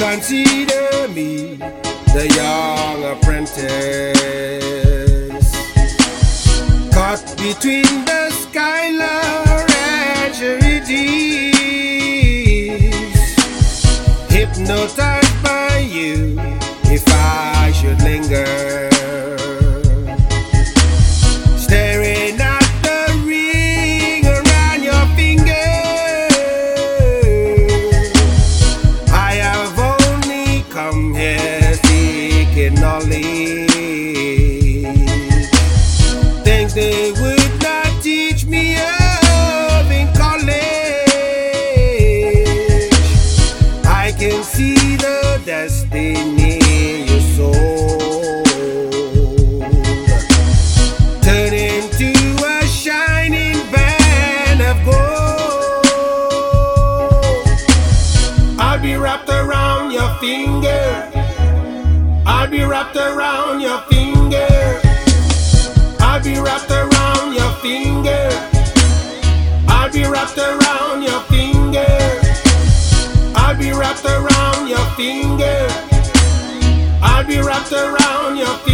consider me the young apprentice caught between the Scylla and hypnotized by you if I should linger. Seeking. Things they would not teach me of in college. I can see the destiny you sold. Turn into a shining band of gold. I'll be wrapped around your finger. I'll be wrapped around your finger. I'll be wrapped around your finger. I'll be wrapped around your finger. I'll be wrapped around your finger. I'll be wrapped around your finger.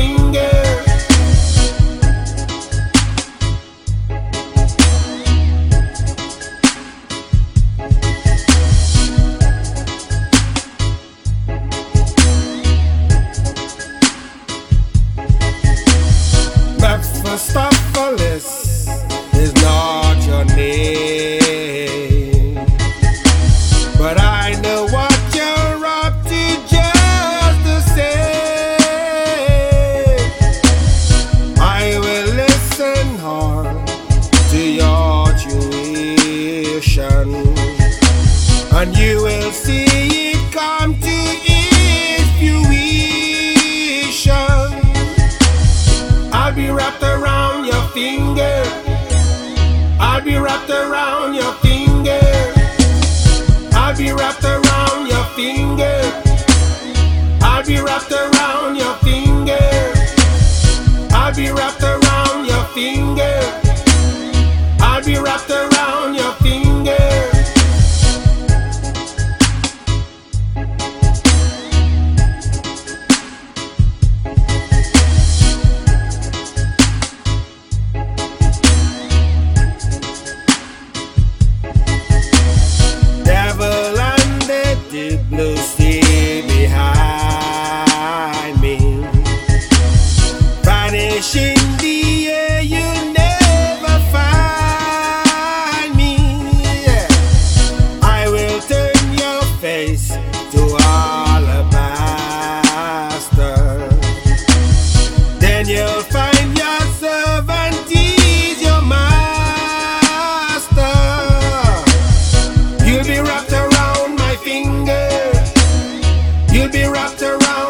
And you will see No. You'll be wrapped around